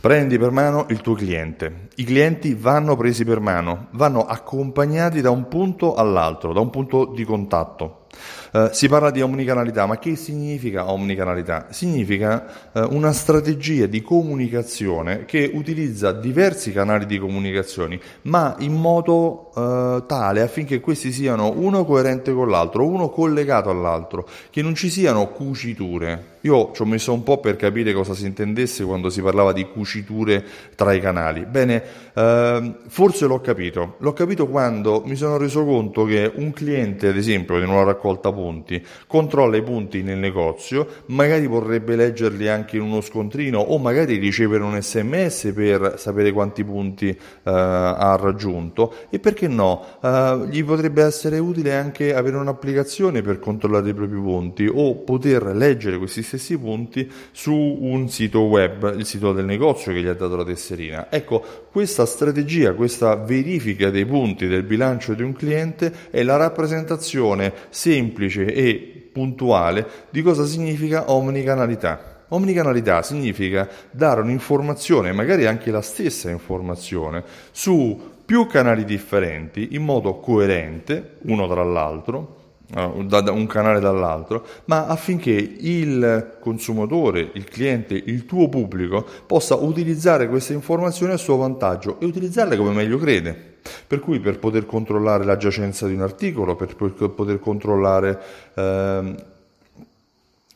Prendi per mano il tuo cliente. I clienti vanno presi per mano, vanno accompagnati da un punto all'altro, da un punto di contatto. Uh, si parla di omnicanalità, ma che significa omnicanalità? Significa uh, una strategia di comunicazione che utilizza diversi canali di comunicazione, ma in modo uh, tale affinché questi siano uno coerente con l'altro, uno collegato all'altro, che non ci siano cuciture. Io ci ho messo un po' per capire cosa si intendesse quando si parlava di cuciture tra i canali. Bene, ehm, forse l'ho capito. L'ho capito quando mi sono reso conto che un cliente, ad esempio, di una raccolta punti, controlla i punti nel negozio, magari vorrebbe leggerli anche in uno scontrino o magari ricevere un sms per sapere quanti punti eh, ha raggiunto e perché no, eh, gli potrebbe essere utile anche avere un'applicazione per controllare i propri punti o poter leggere questi stessi punti su un sito web, il sito del negozio che gli ha dato la tesserina. Ecco, questa strategia, questa verifica dei punti del bilancio di un cliente è la rappresentazione semplice e puntuale di cosa significa omnicanalità. Omnicanalità significa dare un'informazione, magari anche la stessa informazione, su più canali differenti in modo coerente, uno tra l'altro, eh, un canale dall'altro, ma affinché il consumatore, il cliente, il tuo pubblico possa utilizzare queste informazioni a suo vantaggio e utilizzarle come meglio crede. Per cui per poter controllare la giacenza di un articolo, per poter controllare eh,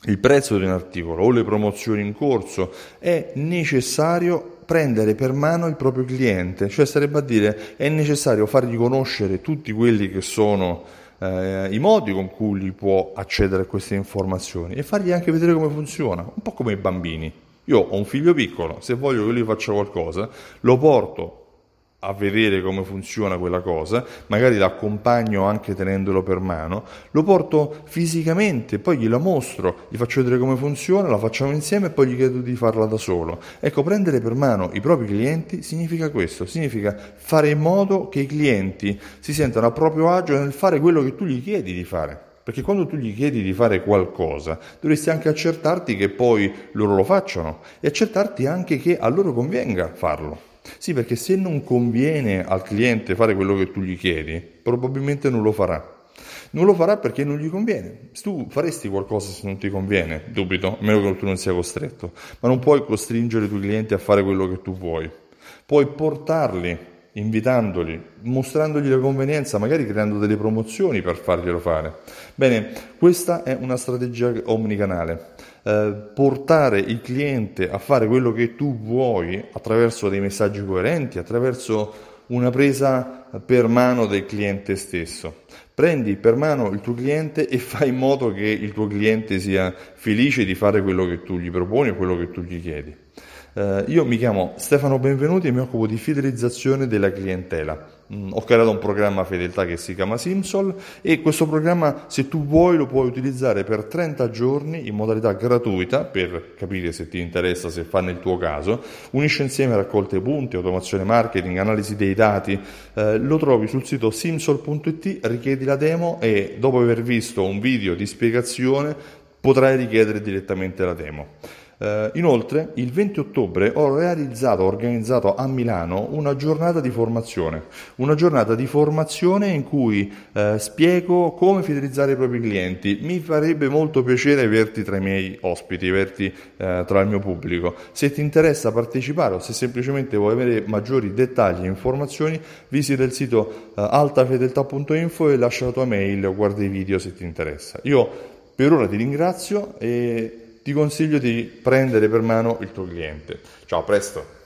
il prezzo di un articolo o le promozioni in corso, è necessario prendere per mano il proprio cliente, cioè sarebbe a dire è necessario fargli conoscere tutti quelli che sono eh, i modi con cui lui può accedere a queste informazioni e fargli anche vedere come funziona, un po' come i bambini. Io ho un figlio piccolo, se voglio che lui faccia qualcosa, lo porto a vedere come funziona quella cosa, magari l'accompagno anche tenendolo per mano, lo porto fisicamente, poi gliela mostro, gli faccio vedere come funziona, la facciamo insieme e poi gli chiedo di farla da solo. Ecco, prendere per mano i propri clienti significa questo, significa fare in modo che i clienti si sentano a proprio agio nel fare quello che tu gli chiedi di fare. Perché quando tu gli chiedi di fare qualcosa, dovresti anche accertarti che poi loro lo facciano e accertarti anche che a loro convenga farlo. Sì, perché se non conviene al cliente fare quello che tu gli chiedi, probabilmente non lo farà. Non lo farà perché non gli conviene. Tu faresti qualcosa se non ti conviene, dubito, a meno che tu non sia costretto, ma non puoi costringere i tuoi clienti a fare quello che tu vuoi. Puoi portarli, invitandoli, mostrandogli la convenienza, magari creando delle promozioni per farglielo fare. Bene, questa è una strategia omnicanale. Eh, portare il cliente a fare quello che tu vuoi attraverso dei messaggi coerenti, attraverso una presa per mano del cliente stesso. Prendi per mano il tuo cliente e fai in modo che il tuo cliente sia felice di fare quello che tu gli proponi o quello che tu gli chiedi. Uh, io mi chiamo Stefano Benvenuti e mi occupo di fidelizzazione della clientela. Mm, ho creato un programma fedeltà che si chiama Simsol e questo programma, se tu vuoi, lo puoi utilizzare per 30 giorni in modalità gratuita per capire se ti interessa, se fa nel tuo caso. Unisce insieme raccolte punti, automazione marketing, analisi dei dati. Uh, lo trovi sul sito simsol.it, richiedi la demo e dopo aver visto un video di spiegazione potrai richiedere direttamente la demo. Uh, inoltre, il 20 ottobre ho realizzato, ho organizzato a Milano una giornata di formazione, una giornata di formazione in cui uh, spiego come fidelizzare i propri clienti. Mi farebbe molto piacere averti tra i miei ospiti, averti uh, tra il mio pubblico. Se ti interessa partecipare o se semplicemente vuoi avere maggiori dettagli e informazioni, visita il sito altafedeltà.info e lascia la tua mail o guarda i video se ti interessa. Io per ora ti ringrazio e ti consiglio di prendere per mano il tuo cliente. Ciao, a presto!